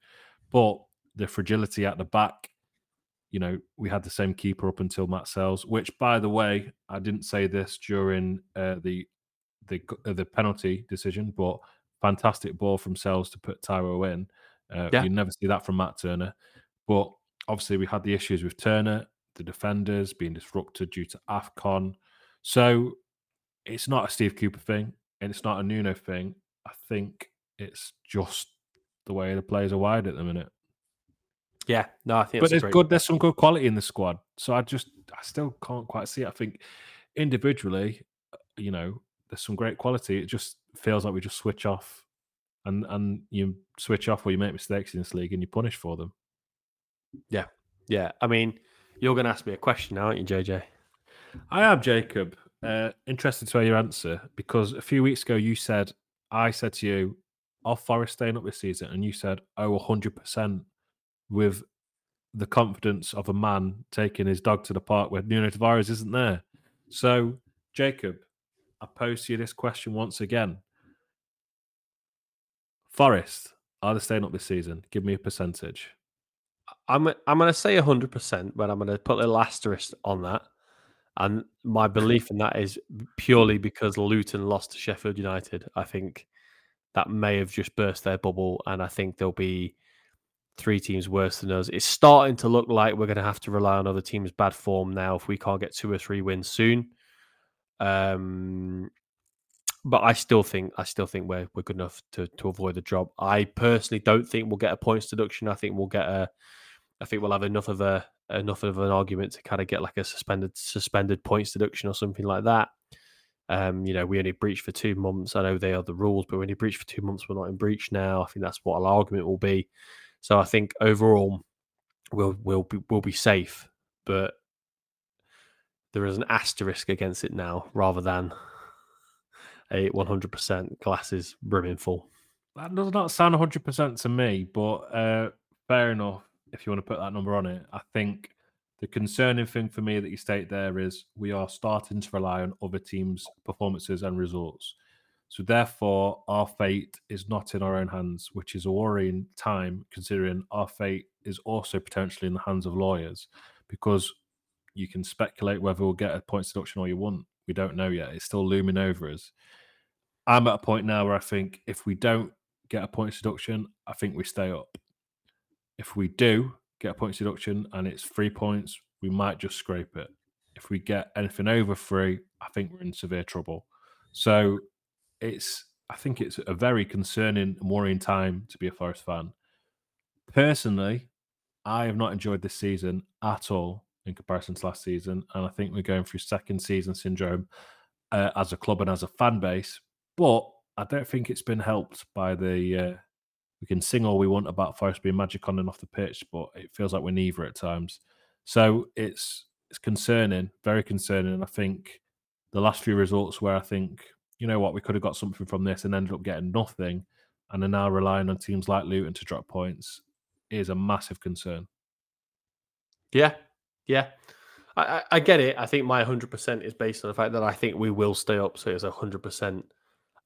But the fragility at the back, you know, we had the same keeper up until Matz Sels, which, by the way, I didn't say this during uh, the the uh, the penalty decision, but fantastic ball from Sels to put Taiwo in. Uh, Yeah. You never see that from Matt Turner, but obviously we had the issues with Turner, the defenders being disrupted due to Afcon. So it's not a Steve Cooper thing, and it's not a Nuno thing. I think it's just the way the players are wired at the minute. Yeah, no, I think. But there's good. There's some good quality in the squad. So I just, I still can't quite see it. I think individually, you know, there's some great quality. It just feels like we just switch off, and and you switch off where you make mistakes in this league and you punish for them. Yeah, yeah, I mean, you're going to ask me a question now, aren't you, JJ? I am Jacob. Uh, interested to hear your answer because a few weeks ago you said I said to you, "Are Forest staying up this season?" and you said, "Oh, 100 percent," with the confidence of a man taking his dog to the park where Nuno Tavares isn't there. So, Jacob, I pose to you this question once again: Forest are they staying up this season? Give me a percentage. I'm I'm going to say 100%, but I'm going to put a little asterisk on that. And my belief in that is purely because Luton lost to Sheffield United. I think that may have just burst their bubble, and I think they'll be three teams worse than us. It's starting to look like we're going to have to rely on other teams' bad form now if we can't get two or three wins soon. Um, but I still think I still think we're we're good enough to to avoid the drop. I personally don't think we'll get a points deduction. I think we'll get a. I think we'll have enough of a enough of an argument to kind of get like a suspended suspended points deduction or something like that. Um, you know, we only breached for two months. I know they are the rules, but when you breach for two months. We're not in breach now. I think that's what our argument will be. So I think overall, we'll we'll be we'll be safe, but there is an asterisk against it now rather than a 100% glasses brimming full. That does not sound 100% to me, but uh, fair enough if you want to put that number on it. I think the concerning thing for me that you state there is we are starting to rely on other teams' performances and results. So therefore, our fate is not in our own hands, which is a worrying time considering our fate is also potentially in the hands of lawyers because you can speculate whether we'll get a points deduction or you won't. We don't know yet. It's still looming over us. I'm at a point now where I think if we don't get a points deduction, I think we stay up. If we do get a points deduction and it's three points, we might just scrape it. If we get anything over three, I think we're in severe trouble. So it's I think it's a very concerning and worrying time to be a Forest fan. Personally, I have not enjoyed this season at all in comparison to last season, and I think we're going through second season syndrome uh, as a club and as a fan base. But I don't think it's been helped by the. Uh, we can sing all we want about Forest being magic on and off the pitch, but it feels like we're neither at times. So it's it's concerning, very concerning. And I think the last few results where I think you know what, we could have got something from this and ended up getting nothing, and are now relying on teams like Luton to drop points is a massive concern. Yeah, yeah. I, I, get it. I think my 100% is based on the fact that I think we will stay up. So it's a 100%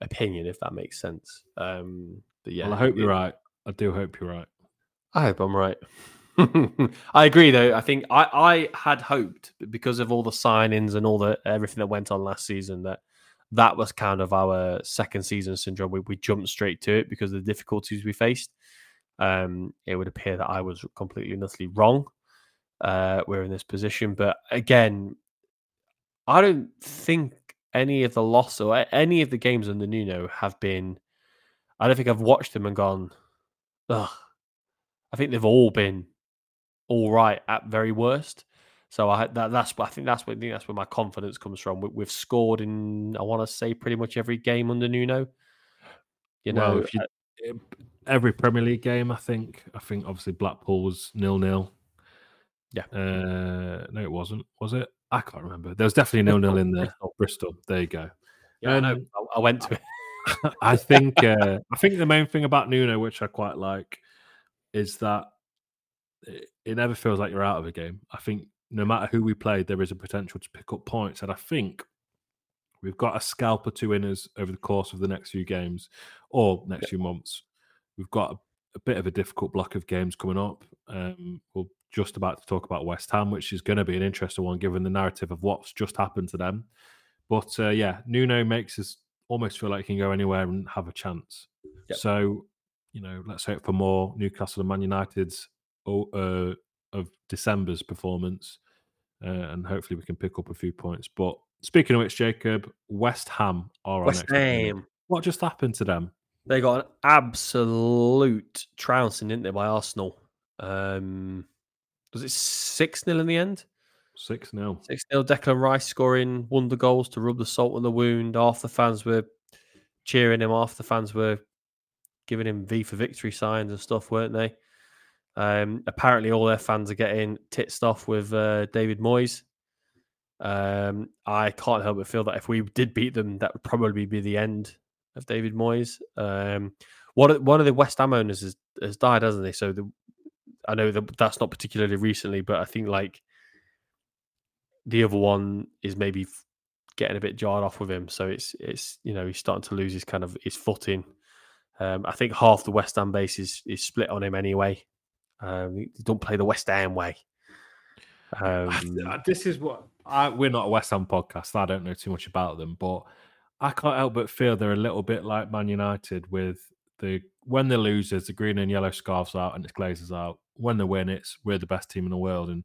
opinion, if that makes sense. Um, but yeah. Well, I hope you're right. I do hope you're right. I hope I'm right. *laughs* I agree, though. I think I, I had hoped because of all the signings and all the everything that went on last season that that was kind of our second season syndrome. We, we jumped straight to it because of the difficulties we faced. Um, it would appear that I was completely and utterly wrong. Uh, we're in this position, but again, I don't think any of the loss or any of the games under Nuno have been. I don't think I've watched them and gone, ugh. I think they've all been all right at very worst. So I that, that's I think that's where I think that's where my confidence comes from. We, have scored in I want to say pretty much every game under Nuno. You know, well, if you, uh, every Premier League game, I think. I think obviously Blackpool was nil nil. Yeah. Uh, no, it wasn't. Was it? I can't remember. There was definitely nil nil in there. Bristol. Bristol. There you go. Yeah, um, I. I went to it. *laughs* *laughs* I think. Uh, I think the main thing about Nuno, which I quite like, is that it, it never feels like you're out of a game. I think no matter who we play, there is a potential to pick up points. And I think we've got a scalp or two in us over the course of the next few games or next yeah. few months. We've got a, a, bit of a difficult block of games coming up. Um, we're just about to talk about West Ham, which is going to be an interesting one given the narrative of what's just happened to them. But uh, yeah, Nuno makes us almost feel like he can go anywhere and have a chance. Yep. So, you know, let's hope for more Newcastle and Man United's uh, of December's performance, uh, and hopefully we can pick up a few points. But speaking of which, Jacob, West Ham are West our next. Ham. What just happened to them? They got an absolute trouncing, didn't they, by Arsenal? Um, was it six 0 in the end? Six 0 Six 0 Declan Rice scoring wonder goals to rub the salt on the wound. Half the fans were cheering him. Half the fans were giving him V for victory signs and stuff, weren't they? Um, apparently, all their fans are getting titsed off with uh, David Moyes. Um, I can't help but feel that if we did beat them, that would probably be the end of David Moyes. Um, one, one of the West Ham owners has, has died, hasn't he? So the, I know that that's not particularly recently, but I think like the other one is maybe getting a bit jarred off with him. So it's it's you know he's starting to lose his kind of his footing. Um, I think half the West Ham base is is split on him anyway. Um, don't play the West Ham way. Um, this is what I, we're not a West Ham podcast. I don't know too much about them, but I can't help but feel they're a little bit like Man United with the when they lose, there's the green and yellow scarves out and it's Glazers out. When they win, it's we're the best team in the world. And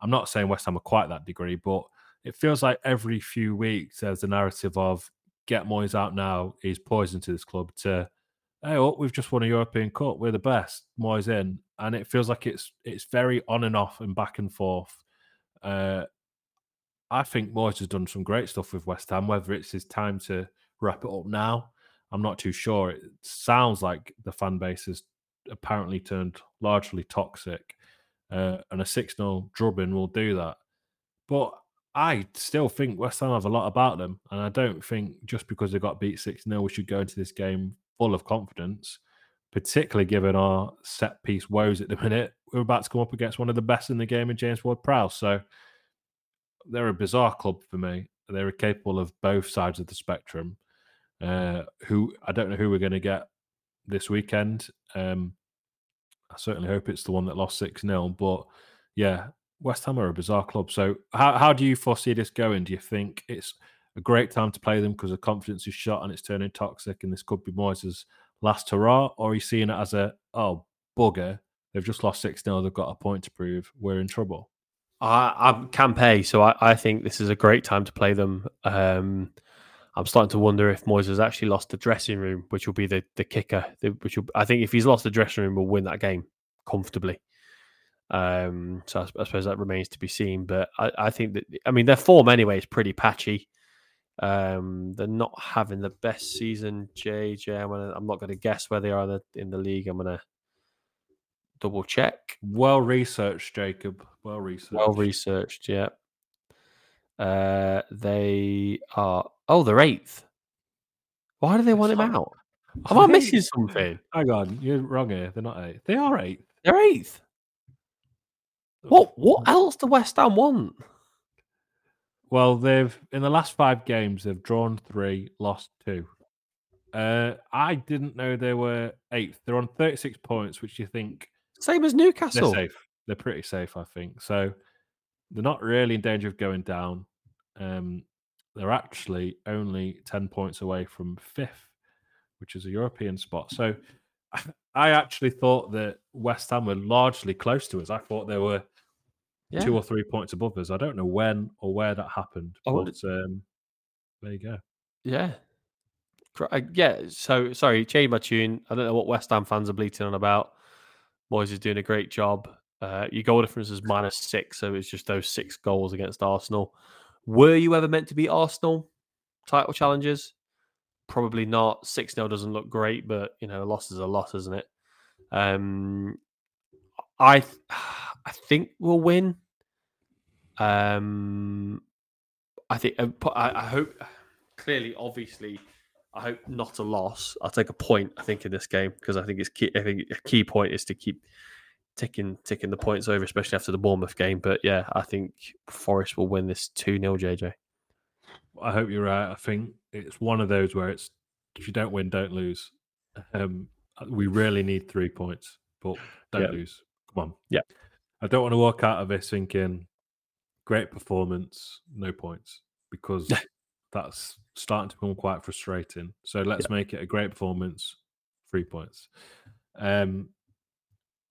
I'm not saying West Ham are quite that degree, but it feels like every few weeks there's a narrative of get Moyes out now. He's poison to this club to, hey, oh, we've just won a European Cup. We're the best. Moyes in, and it feels like it's it's very on and off and back and forth. Uh, I think Moyes has done some great stuff with West Ham. Whether it's his time to wrap it up now, I'm not too sure. It sounds like the fan base has apparently turned largely toxic, uh, and a 6 0 drubbing will do that. But I still think West Ham have a lot about them, and I don't think just because they got beat 6 0, we should go into this game full of confidence, particularly given our set piece woes at the *laughs* minute. We're about to come up against one of the best in the game in James Ward Prowse. So they're a bizarre club for me. They're capable of both sides of the spectrum. Uh, who I don't know who we're going to get this weekend. Um, I certainly hope it's the one that lost 6 0. But yeah, West Ham are a bizarre club. So, how, how do you foresee this going? Do you think it's a great time to play them because the confidence is shot and it's turning toxic and this could be Moyes' last hurrah? Or he's seeing it as a, oh, bugger, they've just lost 6 0, they've got a point to prove, we're in trouble? I, I can pay, so I, I think this is a great time to play them. Um, I'm starting to wonder if Moyes has actually lost the dressing room, which will be the the kicker. Which will, I think if he's lost the dressing room, we'll win that game comfortably. Um, so I, I, suppose that remains to be seen. But I, I, think that I mean their form anyway is pretty patchy. Um, they're not having the best season. JJ, I'm, gonna, I'm not going to guess where they are in the, league. I'm going to double check. Well researched, Jacob. Well researched. Well researched. Yeah. Uh, they are. Oh, they're eighth. Why do they want him out? *laughs* Am I missing something? Hang on, you're wrong here. They're not eighth. They are eighth. They're eighth. What? What else do West Ham want? Well, they've in the last five games they've drawn three, lost two. Uh, I didn't know they were eighth. They're on thirty-six points, which you think same as Newcastle. They're safe. They're pretty safe, I think. So they're not really in danger of going down. Um, they're actually only 10 points away from fifth, which is a European spot. So *laughs* I actually thought that West Ham were largely close to us. I thought they were yeah. two or three points above us. I don't know when or where that happened, oh, but um, there you go. Yeah. Yeah, so sorry, change my tune. I don't know what West Ham fans are bleating on about. Moyes is doing a great job. Uh, your goal difference is minus six, so it's just those six goals against Arsenal. Were you ever meant to be Arsenal title challengers? Probably not. 6 0 doesn't look great, but you know, a loss is a loss, isn't it? Um, I I think we'll win. Um, I think uh, I, I hope clearly, obviously, I hope not a loss. I'll take a point. I think in this game because I think it's key. I think a key point is to keep ticking ticking the points over, especially after the Bournemouth game. But yeah, I think Forest will win this 2 0 JJ. I hope you're right. I think it's one of those where it's if you don't win, don't lose. Um, we really need three points, but don't yeah. lose. Come on. Yeah. I don't want to walk out of this thinking great performance, no points, because *laughs* that's starting to become quite frustrating. So let's yeah. make it a great performance, three points. Um,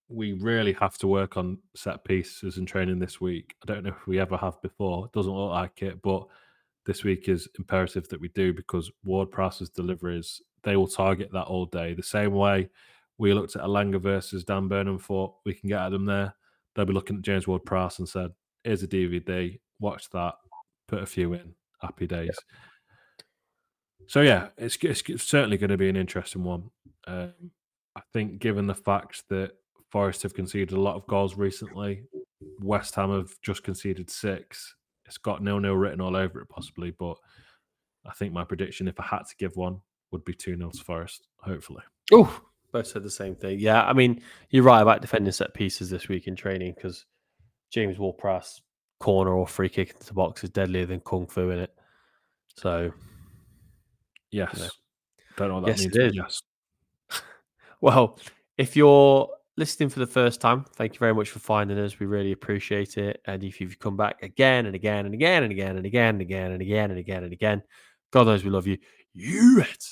we really have to work on set pieces and training this week. I don't know if we ever have before. It doesn't look like it, but this week is imperative that we do because Ward Prowse's deliveries, they will target that all day. The same way we looked at Elanga versus Dan Burnham thought we can get at them there. They'll be looking at James Ward Prowse and said, here's a DVD, watch that, put a few in, happy days. So yeah, it's, it's, certainly going to be an interesting one. Um, I think given the fact that Forest have conceded a lot of goals recently. West Ham have just conceded six. It's got nil nil written all over it, possibly, but I think my prediction, if I had to give one, would be 2 0 to Forest, hopefully. Oh, both said the same thing. Yeah, I mean, you're right about defending set pieces this week in training because James Ward Prowse corner or free kick into the box is deadlier than Kung Fu in it. So, yes. You know. Don't know what that yes, means. It is. Yes. *laughs* well, if you're listening for the first time, thank you very much for finding us. We really appreciate it. And if you've come back again and again and again and again and again and again and again and again and again, God knows we love you. You it.